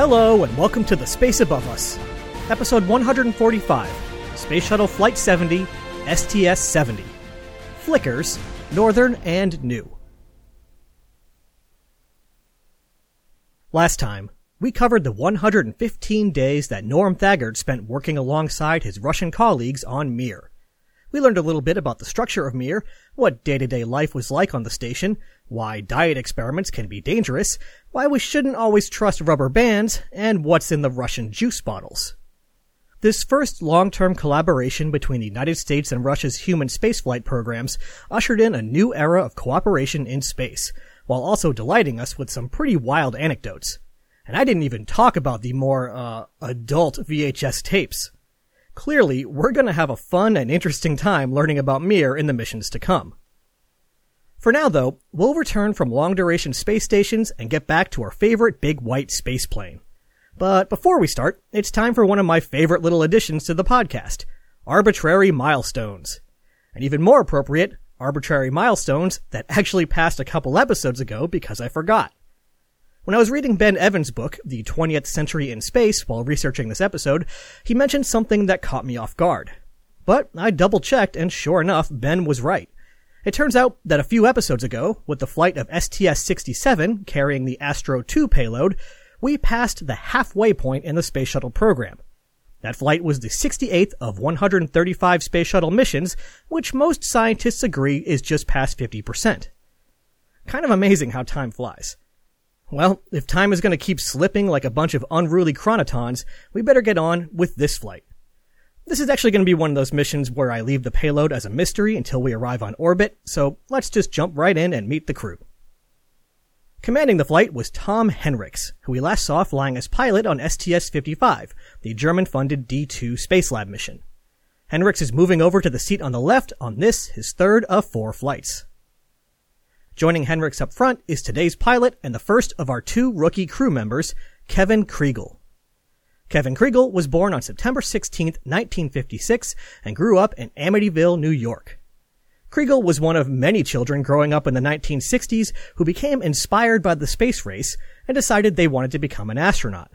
Hello, and welcome to The Space Above Us, episode 145, Space Shuttle Flight 70, STS 70. Flickers, Northern and New. Last time, we covered the 115 days that Norm Thagard spent working alongside his Russian colleagues on Mir. We learned a little bit about the structure of Mir, what day-to-day life was like on the station, why diet experiments can be dangerous, why we shouldn't always trust rubber bands, and what's in the Russian juice bottles. This first long-term collaboration between the United States and Russia's human spaceflight programs ushered in a new era of cooperation in space, while also delighting us with some pretty wild anecdotes. And I didn't even talk about the more, uh, adult VHS tapes. Clearly, we're gonna have a fun and interesting time learning about Mir in the missions to come. For now though, we'll return from long duration space stations and get back to our favorite big white space plane. But before we start, it's time for one of my favorite little additions to the podcast. Arbitrary milestones. And even more appropriate, arbitrary milestones that actually passed a couple episodes ago because I forgot. When I was reading Ben Evans' book, The 20th Century in Space, while researching this episode, he mentioned something that caught me off guard. But I double checked and sure enough, Ben was right. It turns out that a few episodes ago, with the flight of STS-67 carrying the Astro 2 payload, we passed the halfway point in the space shuttle program. That flight was the 68th of 135 space shuttle missions, which most scientists agree is just past 50%. Kind of amazing how time flies. Well, if time is going to keep slipping like a bunch of unruly chronotons, we better get on with this flight. This is actually going to be one of those missions where I leave the payload as a mystery until we arrive on orbit, so let's just jump right in and meet the crew. Commanding the flight was Tom Henricks, who we last saw flying as pilot on STS-55, the German-funded D2 Spacelab mission. Henricks is moving over to the seat on the left on this, his third of four flights. Joining Henricks up front is today's pilot and the first of our two rookie crew members, Kevin Kregel. Kevin Kregel was born on September 16, 1956 and grew up in Amityville, New York. Kregel was one of many children growing up in the 1960s who became inspired by the space race and decided they wanted to become an astronaut.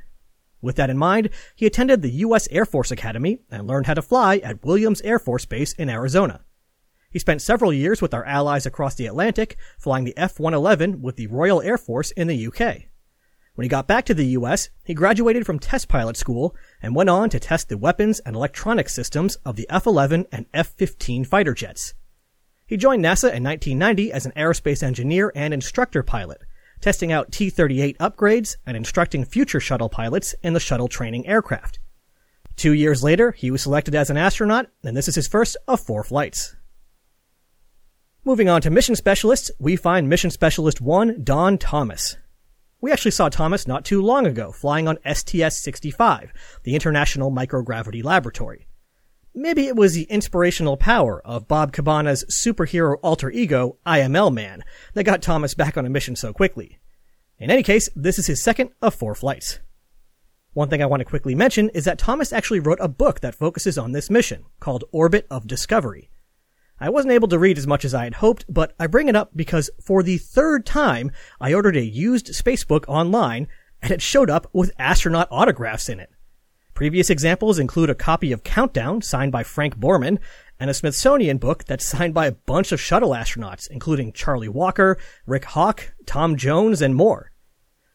With that in mind, he attended the U.S. Air Force Academy and learned how to fly at Williams Air Force Base in Arizona. He spent several years with our allies across the Atlantic, flying the F-111 with the Royal Air Force in the UK. When he got back to the US, he graduated from test pilot school and went on to test the weapons and electronic systems of the F-11 and F-15 fighter jets. He joined NASA in 1990 as an aerospace engineer and instructor pilot, testing out T-38 upgrades and instructing future shuttle pilots in the shuttle training aircraft. Two years later, he was selected as an astronaut, and this is his first of four flights. Moving on to mission specialists, we find Mission Specialist 1, Don Thomas. We actually saw Thomas not too long ago, flying on STS-65, the International Microgravity Laboratory. Maybe it was the inspirational power of Bob Cabana's superhero alter ego, IML Man, that got Thomas back on a mission so quickly. In any case, this is his second of four flights. One thing I want to quickly mention is that Thomas actually wrote a book that focuses on this mission, called Orbit of Discovery. I wasn't able to read as much as I had hoped, but I bring it up because for the third time, I ordered a used spacebook online, and it showed up with astronaut autographs in it. Previous examples include a copy of Countdown signed by Frank Borman and a Smithsonian book that's signed by a bunch of shuttle astronauts, including Charlie Walker, Rick Hauck, Tom Jones, and more.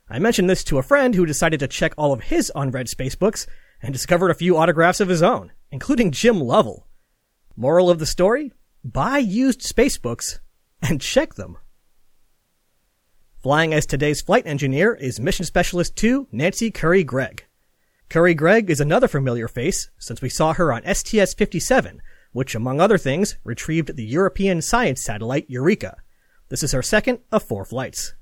I mentioned this to a friend who decided to check all of his unread spacebooks and discovered a few autographs of his own, including Jim Lovell. Moral of the story? Buy used spacebooks and check them. Flying as today's flight engineer is Mission Specialist 2, Nancy Currie Gregg. Currie Gregg is another familiar face since we saw her on STS-57, which among other things retrieved the European science satellite EURECA. This is her second of four flights.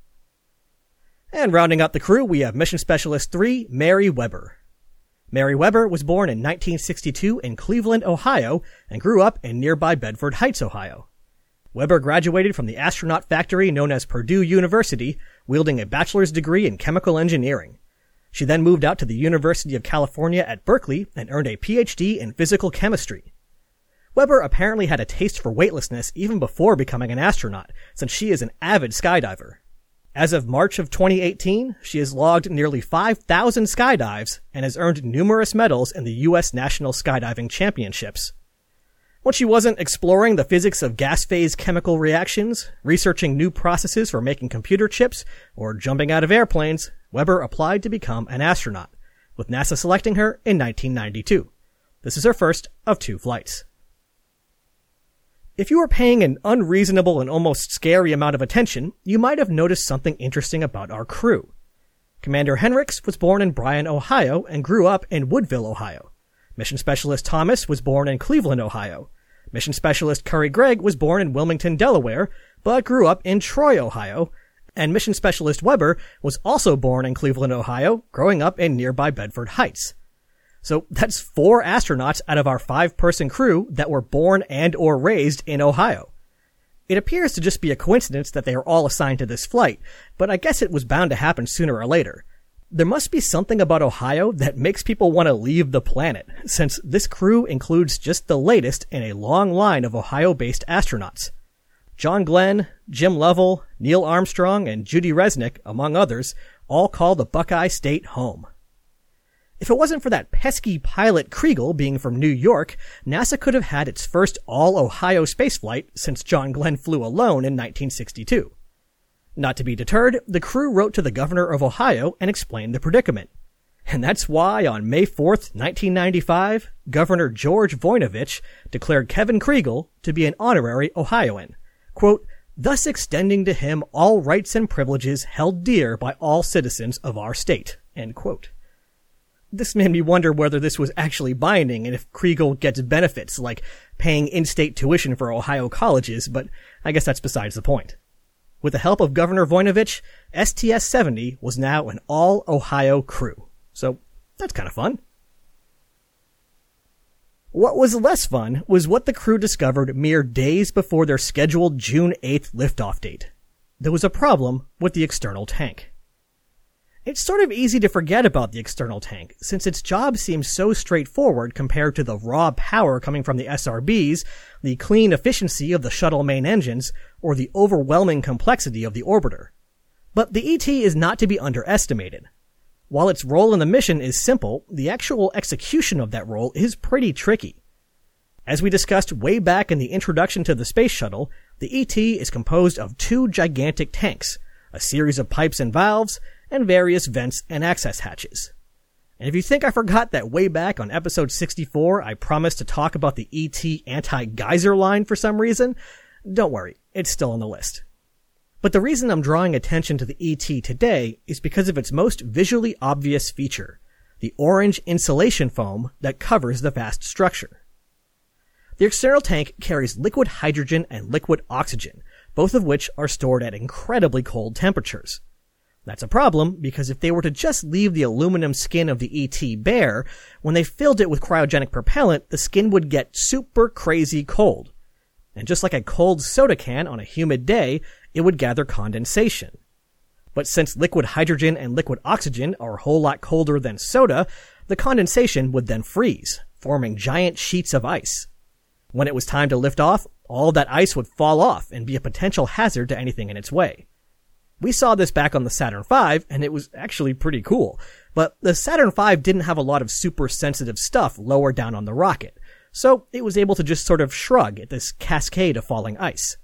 And rounding out the crew, we have Mission Specialist 3, Mary Weber. Mary Weber was born in 1962 in Cleveland, Ohio, and grew up in nearby Bedford Heights, Ohio. Weber graduated from the astronaut factory known as Purdue University, wielding a bachelor's degree in chemical engineering. She then moved out to the University of California at Berkeley and earned a PhD in physical chemistry. Weber apparently had a taste for weightlessness even before becoming an astronaut, since she is an avid skydiver. As of March of 2018, she has logged nearly 5,000 skydives and has earned numerous medals in the U.S. National Skydiving Championships. When she wasn't exploring the physics of gas phase chemical reactions, researching new processes for making computer chips, or jumping out of airplanes, Weber applied to become an astronaut, with NASA selecting her in 1992. This is her first of two flights. If you were paying an unreasonable and almost scary amount of attention, you might have noticed something interesting about our crew. Commander Henricks was born in Bryan, Ohio, and grew up in Woodville, Ohio. Mission Specialist Thomas was born in Cleveland, Ohio. Mission Specialist Currie Gregg was born in Wilmington, Delaware, but grew up in Troy, Ohio. And Mission Specialist Weber was also born in Cleveland, Ohio, growing up in nearby Bedford Heights. So that's four astronauts out of our five person crew that were born and or raised in Ohio. It appears to just be a coincidence that they are all assigned to this flight, but I guess it was bound to happen sooner or later. There must be something about Ohio that makes people want to leave the planet, since this crew includes just the latest in a long line of Ohio-based astronauts. John Glenn, Jim Lovell, Neil Armstrong, and Judy Resnik, among others, all call the Buckeye State home. If it wasn't for that pesky pilot Kregel being from New York, NASA could have had its first all-Ohio spaceflight since John Glenn flew alone in 1962. Not to be deterred, the crew wrote to the governor of Ohio and explained the predicament. And that's why on May 4th, 1995, Governor George Voinovich declared Kevin Kregel to be an honorary Ohioan. Quote, thus extending to him all rights and privileges held dear by all citizens of our state. End quote. This made me wonder whether this was actually binding and if Kregel gets benefits like paying in-state tuition for Ohio colleges, but I guess that's besides the point. With the help of Governor Voinovich, STS-70 was now an all-Ohio crew. So that's kind of fun. What was less fun was what the crew discovered mere days before their scheduled June 8th liftoff date. There was a problem with the external tank. It's sort of easy to forget about the external tank, since its job seems so straightforward compared to the raw power coming from the SRBs, the clean efficiency of the shuttle main engines, or the overwhelming complexity of the orbiter. But the ET is not to be underestimated. While its role in the mission is simple, the actual execution of that role is pretty tricky. As we discussed way back in the introduction to the space shuttle, the ET is composed of two gigantic tanks, a series of pipes and valves, and various vents and access hatches. And if you think I forgot that way back on episode 64, I promised to talk about the ET anti-geyser line for some reason, don't worry, it's still on the list. But the reason I'm drawing attention to the ET today is because of its most visually obvious feature, the orange insulation foam that covers the vast structure. The external tank carries liquid hydrogen and liquid oxygen, both of which are stored at incredibly cold temperatures. That's a problem because if they were to just leave the aluminum skin of the ET bare, when they filled it with cryogenic propellant, the skin would get super crazy cold. And just like a cold soda can on a humid day, it would gather condensation. But since liquid hydrogen and liquid oxygen are a whole lot colder than soda, the condensation would then freeze, forming giant sheets of ice. When it was time to lift off, all that ice would fall off and be a potential hazard to anything in its way. We saw this back on the Saturn V, and it was actually pretty cool. But the Saturn V didn't have a lot of super sensitive stuff lower down on the rocket, so it was able to just sort of shrug at this cascade of falling ice.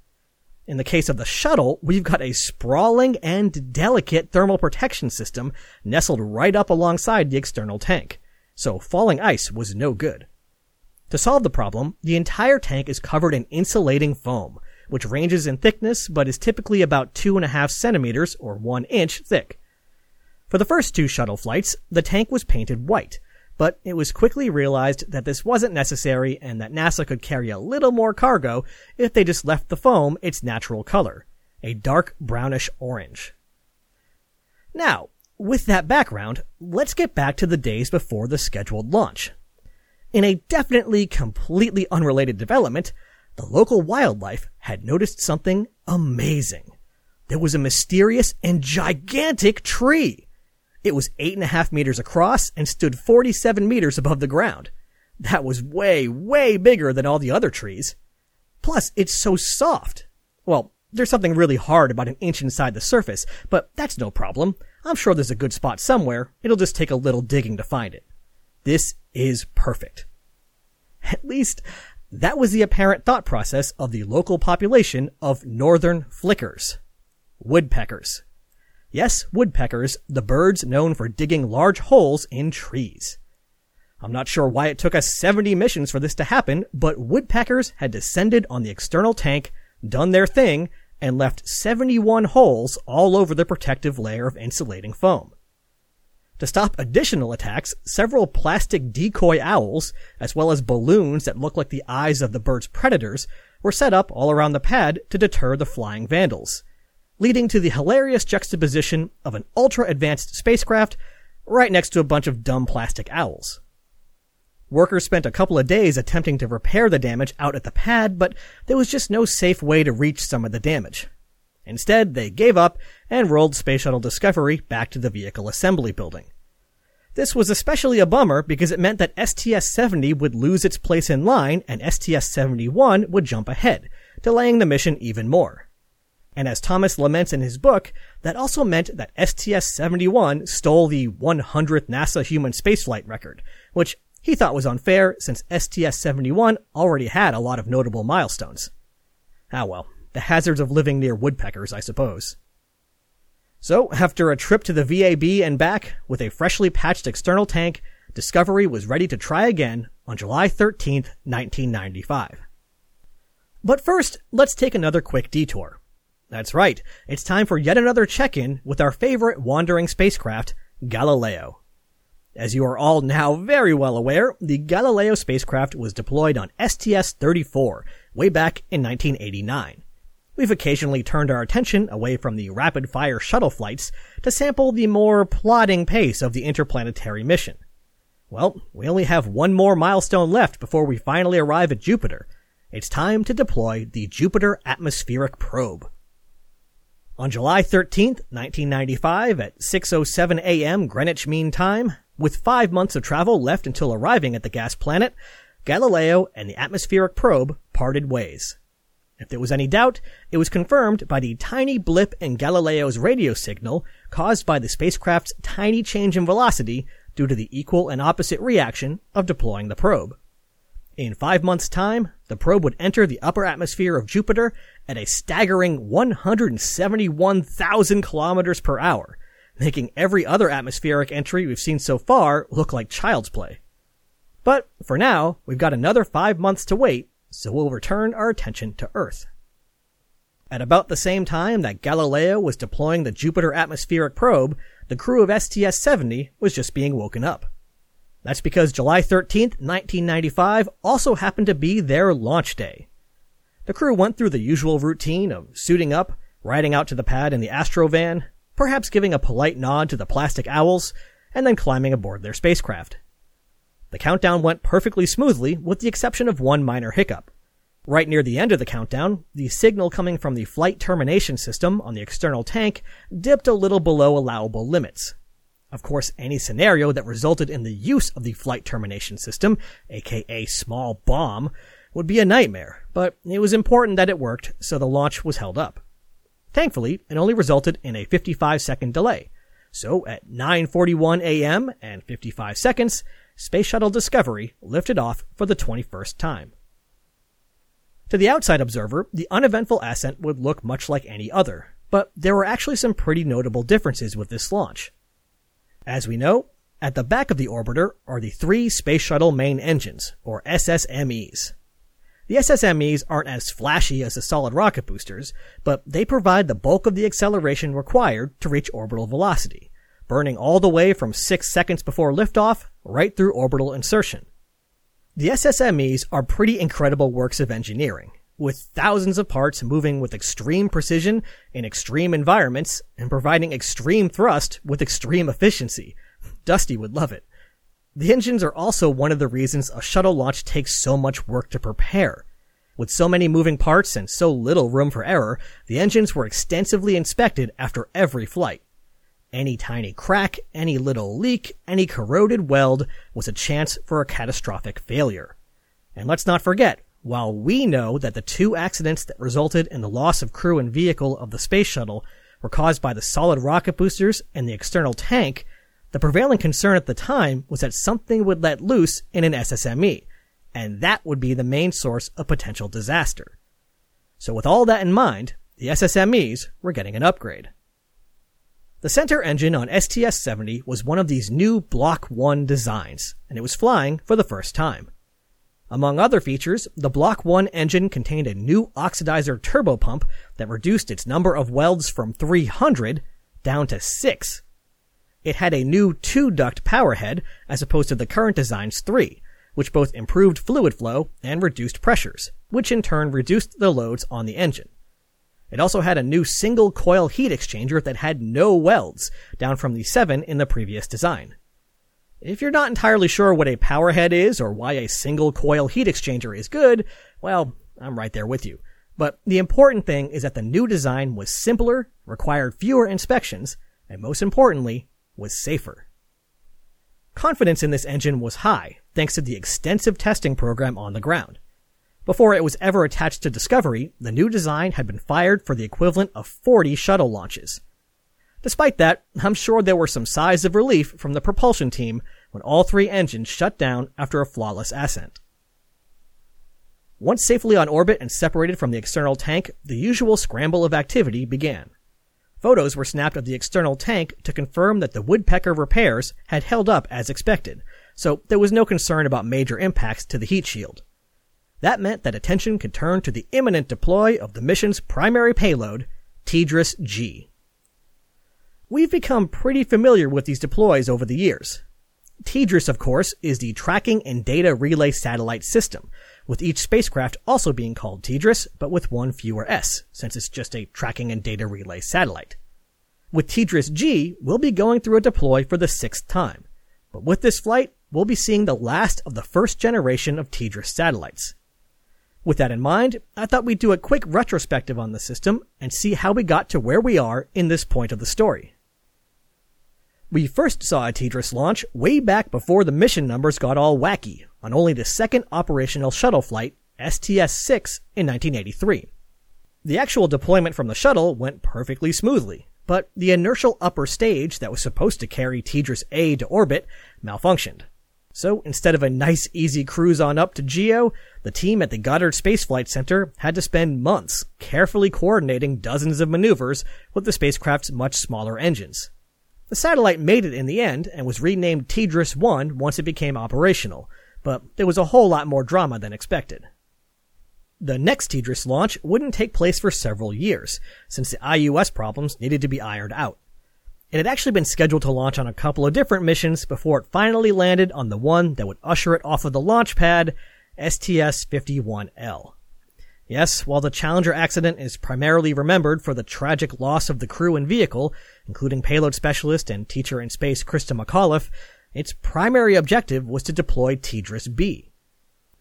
In the case of the shuttle, we've got a sprawling and delicate thermal protection system nestled right up alongside the external tank. So falling ice was no good. To solve the problem, the entire tank is covered in insulating foam, which ranges in thickness but is typically about two and a half centimeters or one inch thick. For the first two shuttle flights, the tank was painted white, but it was quickly realized that this wasn't necessary and that NASA could carry a little more cargo if they just left the foam its natural color, a dark brownish orange. Now, with that background, let's get back to the days before the scheduled launch. In a definitely completely unrelated development, the local wildlife had noticed something amazing. There was a mysterious and gigantic tree. It was eight and a half meters across and stood 47 meters above the ground. That was way, way bigger than all the other trees. Plus, it's so soft. Well, There's something really hard about an inch inside the surface, but that's no problem. I'm sure there's a good spot somewhere. It'll just take a little digging to find it. This is perfect. At least, that was the apparent thought process of the local population of northern flickers. Woodpeckers. Yes, woodpeckers, the birds known for digging large holes in trees. I'm not sure why it took us 70 missions for this to happen, but woodpeckers had descended on the external tank, done their thing, and left 71 holes all over the protective layer of insulating foam. To stop additional attacks, several plastic decoy owls, as well as balloons that look like the eyes of the bird's predators, were set up all around the pad to deter the flying vandals leading to the hilarious juxtaposition of an ultra advanced spacecraft right next to a bunch of dumb plastic owls. Workers spent a couple of days attempting to repair the damage out at the pad, but there was just no safe way to reach some of the damage. Instead, they gave up and rolled Space Shuttle Discovery back to the vehicle assembly building. This was especially a bummer because it meant that STS-70 would lose its place in line and STS-71 would jump ahead, delaying the mission even more. And as Thomas laments in his book, that also meant that STS-71 stole the 100th NASA human spaceflight record, which he thought was unfair since STS-71 already had a lot of notable milestones. Ah well, the hazards of living near woodpeckers, I suppose. So, after a trip to the VAB and back with a freshly patched external tank, Discovery was ready to try again on July 13, 1995. But first, let's take another quick detour. That's right. It's time for yet another check-in with our favorite wandering spacecraft, Galileo. As you are all now very well aware, the Galileo spacecraft was deployed on STS-34 way back in 1989. We've occasionally turned our attention away from the rapid-fire shuttle flights to sample the more plodding pace of the interplanetary mission. Well, we only have one more milestone left before we finally arrive at Jupiter. It's time to deploy the Jupiter Atmospheric Probe. On July 13th, 1995 at 6.07 a.m. Greenwich Mean Time, with five months of travel left until arriving at the gas planet, Galileo and the atmospheric probe parted ways. If there was any doubt, it was confirmed by the tiny blip in Galileo's radio signal caused by the spacecraft's tiny change in velocity due to the equal and opposite reaction of deploying the probe. In five months' time, the probe would enter the upper atmosphere of Jupiter at a staggering 171,000 kilometers per hour, making every other atmospheric entry we've seen so far look like child's play. But for now, we've got another five months to wait, so we'll return our attention to Earth. At about the same time that Galileo was deploying the Jupiter atmospheric probe, the crew of STS-70 was just being woken up. That's because July 13th, 1995 also happened to be their launch day. The crew went through the usual routine of suiting up, riding out to the pad in the Astrovan, perhaps giving a polite nod to the plastic owls, and then climbing aboard their spacecraft. The countdown went perfectly smoothly with the exception of one minor hiccup. Right near the end of the countdown, the signal coming from the flight termination system on the external tank dipped a little below allowable limits. Of course, any scenario that resulted in the use of the flight termination system, aka small bomb, would be a nightmare, but it was important that it worked, so the launch was held up. Thankfully, it only resulted in a 55 second delay. So at 9:41 a.m. and 55 seconds, Space Shuttle Discovery lifted off for the 21st time. To the outside observer, the uneventful ascent would look much like any other, but there were actually some pretty notable differences with this launch. As we know, at the back of the orbiter are the three Space Shuttle main engines, or SSMEs. The SSMEs aren't as flashy as the solid rocket boosters, but they provide the bulk of the acceleration required to reach orbital velocity, burning all the way from 6 seconds before liftoff right through orbital insertion. The SSMEs are pretty incredible works of engineering, with thousands of parts moving with extreme precision in extreme environments and providing extreme thrust with extreme efficiency. Dusty would love it. The engines are also one of the reasons a shuttle launch takes so much work to prepare. With so many moving parts and so little room for error, the engines were extensively inspected after every flight. Any tiny crack, any little leak, any corroded weld was a chance for a catastrophic failure. And let's not forget, while we know that the two accidents that resulted in the loss of crew and vehicle of the space shuttle were caused by the solid rocket boosters and the external tank, the prevailing concern at the time was that something would let loose in an SSME, and that would be the main source of potential disaster. So with all that in mind, the SSMEs were getting an upgrade. The center engine on STS-70 was one of these new Block 1 designs, and it was flying for the first time. Among other features, the Block 1 engine contained a new oxidizer turbopump that reduced its number of welds from 300 down to 6 it had a new two duct power head as opposed to the current design's three, which both improved fluid flow and reduced pressures, which in turn reduced the loads on the engine. It also had a new single coil heat exchanger that had no welds, down from the seven in the previous design. If you're not entirely sure what a power head is or why a single coil heat exchanger is good, well, I'm right there with you. But the important thing is that the new design was simpler, required fewer inspections, and most importantly, was safer. Confidence in this engine was high, thanks to the extensive testing program on the ground. Before it was ever attached to Discovery, the new design had been fired for the equivalent of 40 shuttle launches. Despite that, I'm sure there were some sighs of relief from the propulsion team when all three engines shut down after a flawless ascent. Once safely on orbit and separated from the external tank, the usual scramble of activity began. Photos were snapped of the external tank to confirm that the Woodpecker repairs had held up as expected, so there was no concern about major impacts to the heat shield. That meant that attention could turn to the imminent deploy of the mission's primary payload, TDRS G. We've become pretty familiar with these deploys over the years. TDRSS, of course, is the Tracking and Data Relay Satellite System, with each spacecraft also being called TDRS, but with one fewer S, since it's just a tracking and data relay satellite. With TDRS G, we'll be going through a deploy for the sixth time. But with this flight, we'll be seeing the last of the first generation of TDRS satellites. With that in mind, I thought we'd do a quick retrospective on the system and see how we got to where we are in this point of the story. We first saw a TDRS launch way back before the mission numbers got all wacky, on only the second operational shuttle flight, STS-6, in 1983. The actual deployment from the shuttle went perfectly smoothly, but the inertial upper stage that was supposed to carry TDRS A to orbit malfunctioned. So instead of a nice easy cruise on up to GEO, the team at the Goddard Space Flight Center had to spend months carefully coordinating dozens of maneuvers with the spacecraft's much smaller engines. The satellite made it in the end and was renamed TDRS 1 once it became operational, but there was a whole lot more drama than expected. The next TDRS launch wouldn't take place for several years, since the IUS problems needed to be ironed out. It had actually been scheduled to launch on a couple of different missions before it finally landed on the one that would usher it off of the launch pad, STS-51L. Yes, while the Challenger accident is primarily remembered for the tragic loss of the crew and vehicle, including payload specialist and teacher in space Christa McAuliffe, its primary objective was to deploy TDRS B.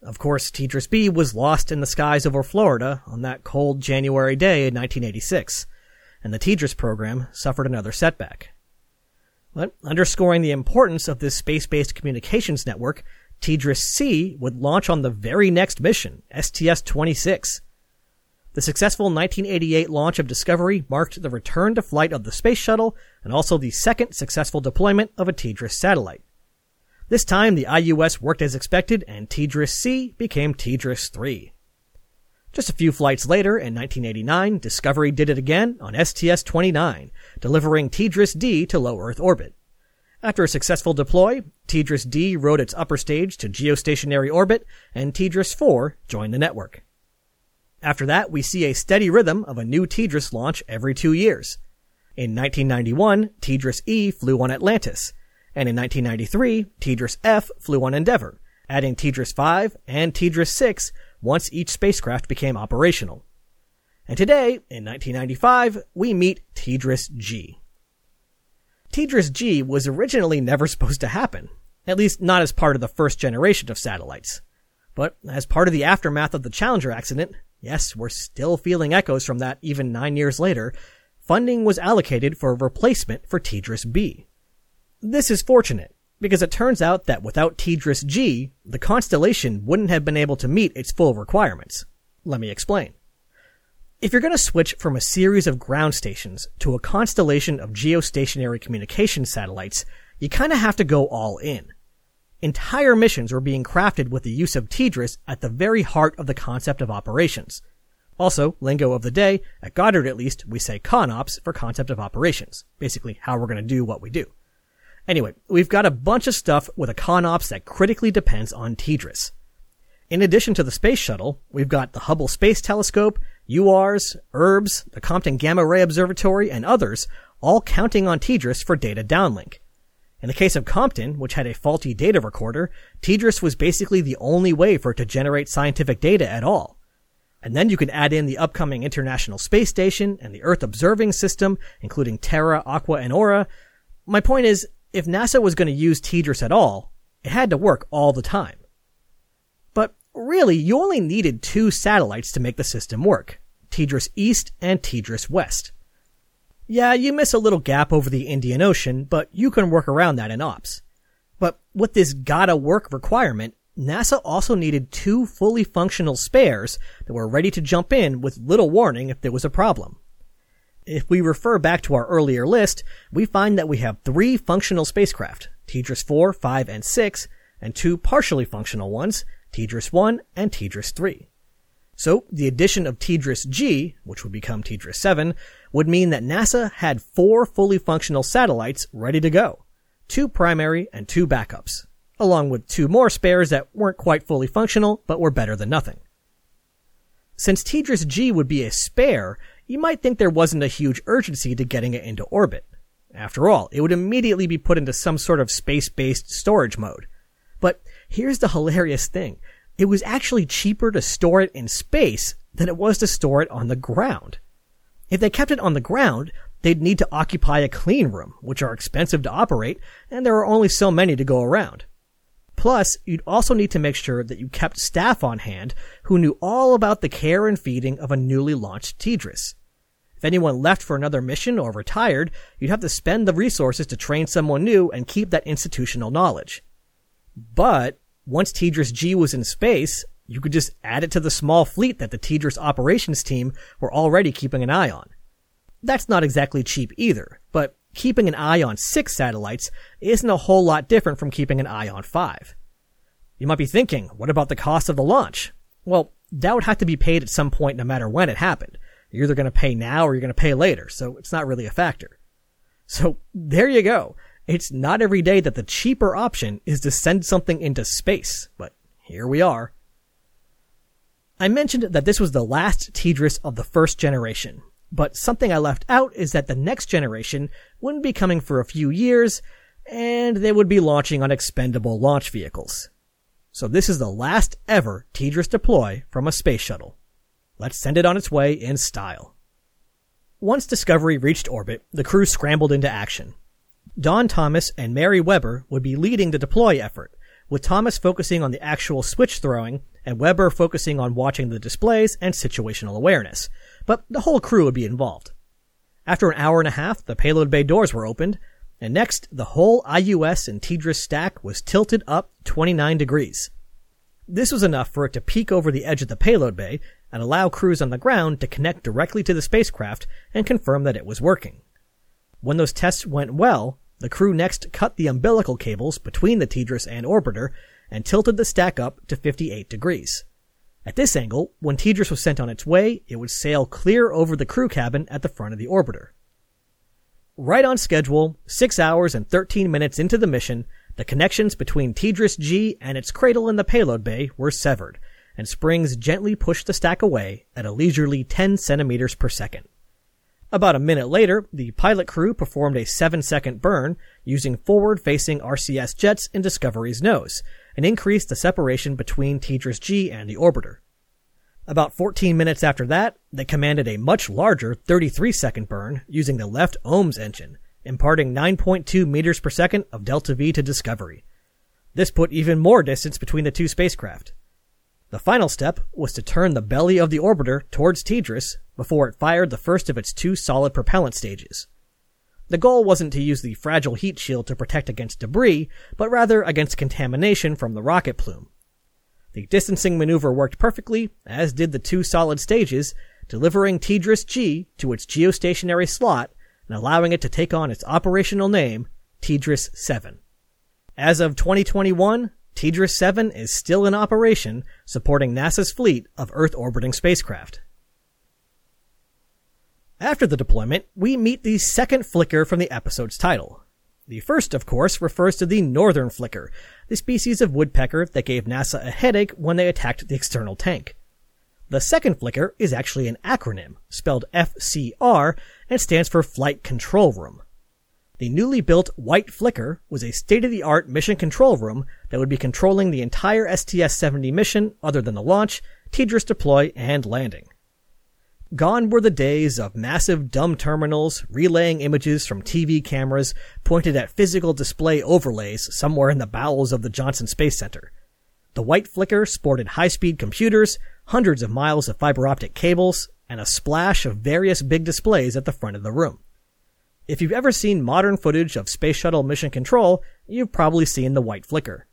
Of course, TDRS B was lost in the skies over Florida on that cold January day in 1986, and the TDRS program suffered another setback. But underscoring the importance of this space-based communications network, TDRS C would launch on the very next mission, STS-26. The successful 1988 launch of Discovery marked the return to flight of the space shuttle and also the second successful deployment of a TDRS satellite. This time the IUS worked as expected and TDRS C became TDRS 3. Just a few flights later, in 1989, Discovery did it again on STS-29, delivering TDRS-D to low Earth orbit. After a successful deploy, TDRS-D rode its upper stage to geostationary orbit, and TDRS-4 joined the network. After that, we see a steady rhythm of a new TDRS launch every two years. In 1991, TDRS E flew on Atlantis, and in 1993, TDRS F flew on Endeavour, adding TDRS 5 and TDRS 6 once each spacecraft became operational. And today, in 1995, we meet TDRS G. TDRS G was originally never supposed to happen, at least not as part of the first generation of satellites. But as part of the aftermath of the Challenger accident, yes, we're still feeling echoes from that even nine years later, funding was allocated for a replacement for TDRS B. This is fortunate, Because it turns out that without TDRS G, the constellation wouldn't have been able to meet its full requirements. Let me explain. If you're going to switch from a series of ground stations to a constellation of geostationary communication satellites, you kind of have to go all in. Entire missions were being crafted with the use of TDRS at the very heart of the concept of operations. Also, lingo of the day, at Goddard at least, we say CONOPS for concept of operations. Basically, how we're going to do what we do. Anyway, we've got a bunch of stuff with a CONOPS that critically depends on TDRS. In addition to the space shuttle, we've got the Hubble Space Telescope, UARS, ERBS, the Compton Gamma Ray Observatory, and others, all counting on TDRS for data downlink. In the case of Compton, which had a faulty data recorder, TDRS was basically the only way for it to generate scientific data at all. And then you can add in the upcoming International Space Station and the Earth Observing System, including Terra, Aqua, and Aura. My point is, if NASA was going to use TDRS at all, it had to work all the time. But really, you only needed two satellites to make the system work. TDRS East and TDRS West. Yeah, you miss a little gap over the Indian Ocean, but you can work around that in ops. But with this gotta work requirement, NASA also needed two fully functional spares that were ready to jump in with little warning if there was a problem. If we refer back to our earlier list, we find that we have three functional spacecraft, TDRS 4, 5, and 6, and two partially functional ones, TDRS 1 and TDRS 3. So, the addition of TDRS G, which would become TDRS 7, would mean that NASA had four fully functional satellites ready to go. Two primary and two backups along with two more spares that weren't quite fully functional, but were better than nothing. Since TDRS G would be a spare, you might think there wasn't a huge urgency to getting it into orbit. After all, it would immediately be put into some sort of space-based storage mode. But here's the hilarious thing. It was actually cheaper to store it in space than it was to store it on the ground. If they kept it on the ground, they'd need to occupy a clean room, which are expensive to operate, and there are only so many to go around. Plus, you'd also need to make sure that you kept staff on hand who knew all about the care and feeding of a newly launched TDRS. If anyone left for another mission or retired, you'd have to spend the resources to train someone new and keep that institutional knowledge. But, once TDRS G was in space, you could just add it to the small fleet that the TDRS operations team were already keeping an eye on. That's not exactly cheap either, but keeping an eye on six satellites isn't a whole lot different from keeping an eye on five. You might be thinking, what about the cost of the launch? Well, that would have to be paid at some point no matter when it happened. You're either going to pay now or you're going to pay later, so it's not really a factor. So there you go. It's not every day that the cheaper option is to send something into space, but here we are. I mentioned that this was the last TDRS of the first generation, but something I left out is that the next generation wouldn't be coming for a few years, and they would be launching on expendable launch vehicles. So this is the last ever TDRS deploy from a space shuttle. Let's send it on its way in style. Once Discovery reached orbit, the crew scrambled into action. Don Thomas and Mary Weber would be leading the deploy effort, with Thomas focusing on the actual switch throwing and Weber focusing on watching the displays and situational awareness, but the whole crew would be involved. After an hour and a half, the payload bay doors were opened, and next, the whole IUS and TDRS stack was tilted up 29 degrees. This was enough for it to peek over the edge of the payload bay and allow crews on the ground to connect directly to the spacecraft and confirm that it was working. When those tests went well, the crew next cut the umbilical cables between the TDRS and orbiter and tilted the stack up to 58 degrees. At this angle, when TDRS was sent on its way, it would sail clear over the crew cabin at the front of the orbiter. Right on schedule, 6 hours and 13 minutes into the mission, the connections between TDRS G and its cradle in the payload bay were severed, and springs gently pushed the stack away at a leisurely 10 centimeters per second. About a minute later, the pilot crew performed a 7 second burn using forward facing RCS jets in Discovery's nose, and increased the separation between TDRS G and the orbiter. About 14 minutes after that, they commanded a much larger 33 second burn using the left OMS engine, imparting 9.2 meters per second of delta V to Discovery. This put even more distance between the two spacecraft. The final step was to turn the belly of the orbiter towards TDRS before it fired the first of its two solid propellant stages. The goal wasn't to use the fragile heat shield to protect against debris, but rather against contamination from the rocket plume. The distancing maneuver worked perfectly, as did the two solid stages, delivering TDRS G to its geostationary slot and allowing it to take on its operational name, TDRS 7. As of 2021, TDRS 7 is still in operation, supporting NASA's fleet of Earth orbiting spacecraft. After the deployment, we meet the second flicker from the episode's title. The first, of course, refers to the northern flicker, the species of woodpecker that gave NASA a headache when they attacked the external tank. The second flicker is actually an acronym, spelled FCR, and stands for Flight Control Room. The newly built White Flicker was a state-of-the-art mission control room that would be controlling the entire STS-70 mission other than the launch, TDRS deploy, and landing. Gone were the days of massive dumb terminals relaying images from TV cameras pointed at physical display overlays somewhere in the bowels of the Johnson Space Center. The white flicker sported high-speed computers, hundreds of miles of fiber optic cables, and a splash of various big displays at the front of the room. If you've ever seen modern footage of Space Shuttle mission control, you've probably seen the white flicker.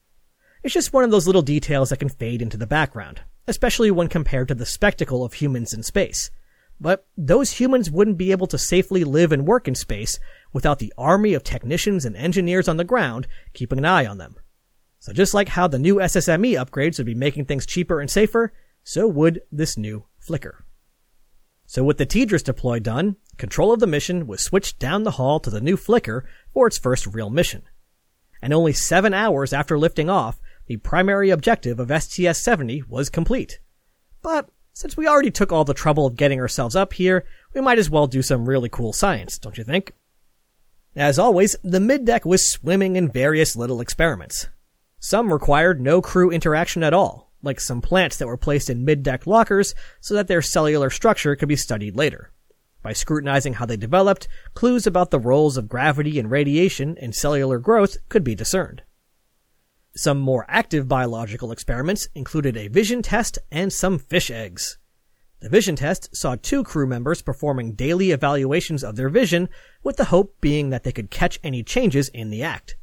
It's just one of those little details that can fade into the background, especially when compared to the spectacle of humans in space. But those humans wouldn't be able to safely live and work in space without the army of technicians and engineers on the ground keeping an eye on them. So just like how the new SSME upgrades would be making things cheaper and safer, so would this new Flicker. So with the TDRS deploy done, control of the mission was switched down the hall to the new Flicker for its first real mission. And only seven hours after lifting off, the primary objective of STS-70 was complete. But since we already took all the trouble of getting ourselves up here, we might as well do some really cool science, don't you think? As always, the middeck was swimming in various little experiments. Some required no crew interaction at all, like some plants that were placed in middeck lockers so that their cellular structure could be studied later. By scrutinizing how they developed, clues about the roles of gravity and radiation in cellular growth could be discerned. Some more active biological experiments included a vision test and some fish eggs. The vision test saw two crew members performing daily evaluations of their vision, with the hope being that they could catch any changes in the act.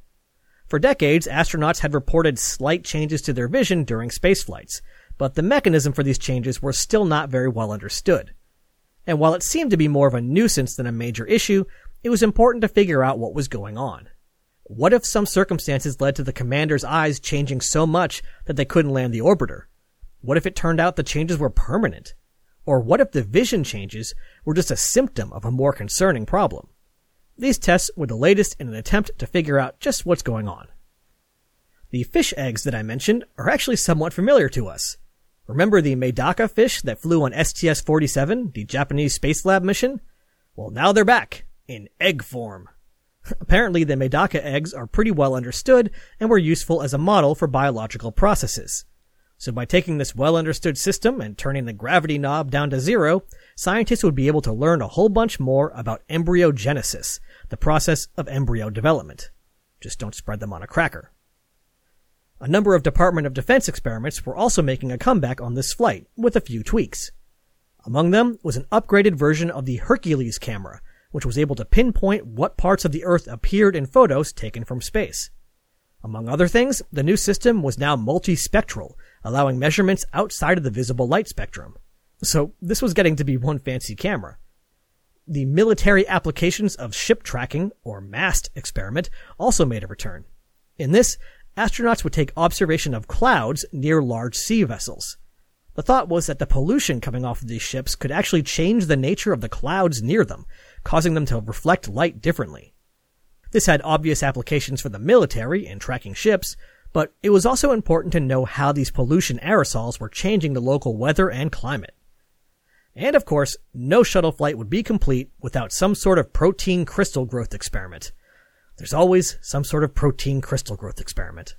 For decades, astronauts had reported slight changes to their vision during space flights, but the mechanism for these changes were still not very well understood. And while it seemed to be more of a nuisance than a major issue, it was important to figure out what was going on. What if some circumstances led to the commander's eyes changing so much that they couldn't land the orbiter? What if it turned out the changes were permanent? Or what if the vision changes were just a symptom of a more concerning problem? These tests were the latest in an attempt to figure out just what's going on. The fish eggs that I mentioned are actually somewhat familiar to us. Remember the Medaka fish that flew on STS-47, the Japanese Spacelab mission? Well, now they're back, in egg form. Apparently, the Medaka eggs are pretty well understood and were useful as a model for biological processes. So by taking this well understood system and turning the gravity knob down to zero, scientists would be able to learn a whole bunch more about embryogenesis, the process of embryo development. Just don't spread them on a cracker. A number of Department of Defense experiments were also making a comeback on this flight, with a few tweaks. Among them was an upgraded version of the Hercules camera, which was able to pinpoint what parts of the Earth appeared in photos taken from space. Among other things, the new system was now multispectral, allowing measurements outside of the visible light spectrum. So this was getting to be one fancy camera. The military applications of ship tracking, or MAST experiment, also made a return. In this, astronauts would take observation of clouds near large sea vessels. The thought was that the pollution coming off of these ships could actually change the nature of the clouds near them, causing them to reflect light differently. This had obvious applications for the military in tracking ships, but it was also important to know how these pollution aerosols were changing the local weather and climate. And of course, no shuttle flight would be complete without some sort of protein crystal growth experiment. There's always some sort of protein crystal growth experiment.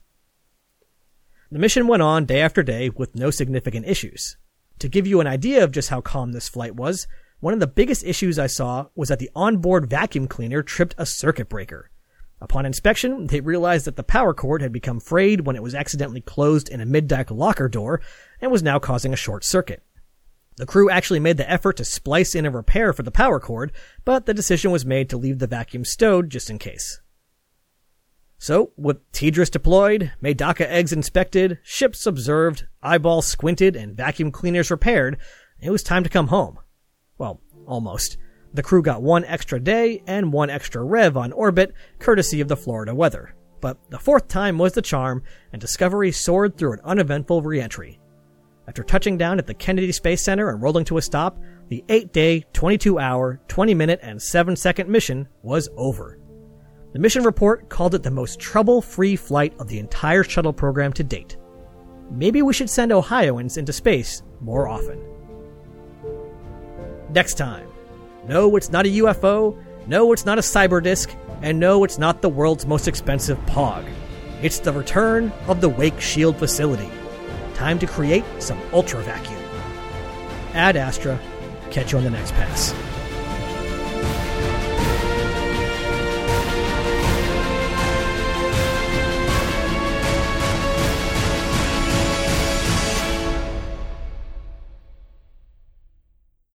The mission went on day after day with no significant issues. To give you an idea of just how calm this flight was, one of the biggest issues I saw was that the onboard vacuum cleaner tripped a circuit breaker. Upon inspection, they realized that the power cord had become frayed when it was accidentally closed in a mid-deck locker door and was now causing a short circuit. The crew actually made the effort to splice in a repair for the power cord, but the decision was made to leave the vacuum stowed just in case. So, with TDRS deployed, Medaka eggs inspected, ships observed, eyeballs squinted, and vacuum cleaners repaired, it was time to come home. Well, almost. The crew got one extra day and one extra rev on orbit, courtesy of the Florida weather. But the fourth time was the charm, and Discovery soared through an uneventful reentry. After touching down at the Kennedy Space Center and rolling to a stop, the 8 day, 22 hour, 20 minute, and 7 second mission was over. The mission report called it the most trouble free flight of the entire shuttle program to date. Maybe we should send Ohioans into space more often. Next time. No, it's not a UFO. No, it's not a cyber disk. And no, it's not the world's most expensive POG. It's the return of the Wake Shield facility. Time to create some ultra vacuum. Ad Astra. Catch you on the next pass.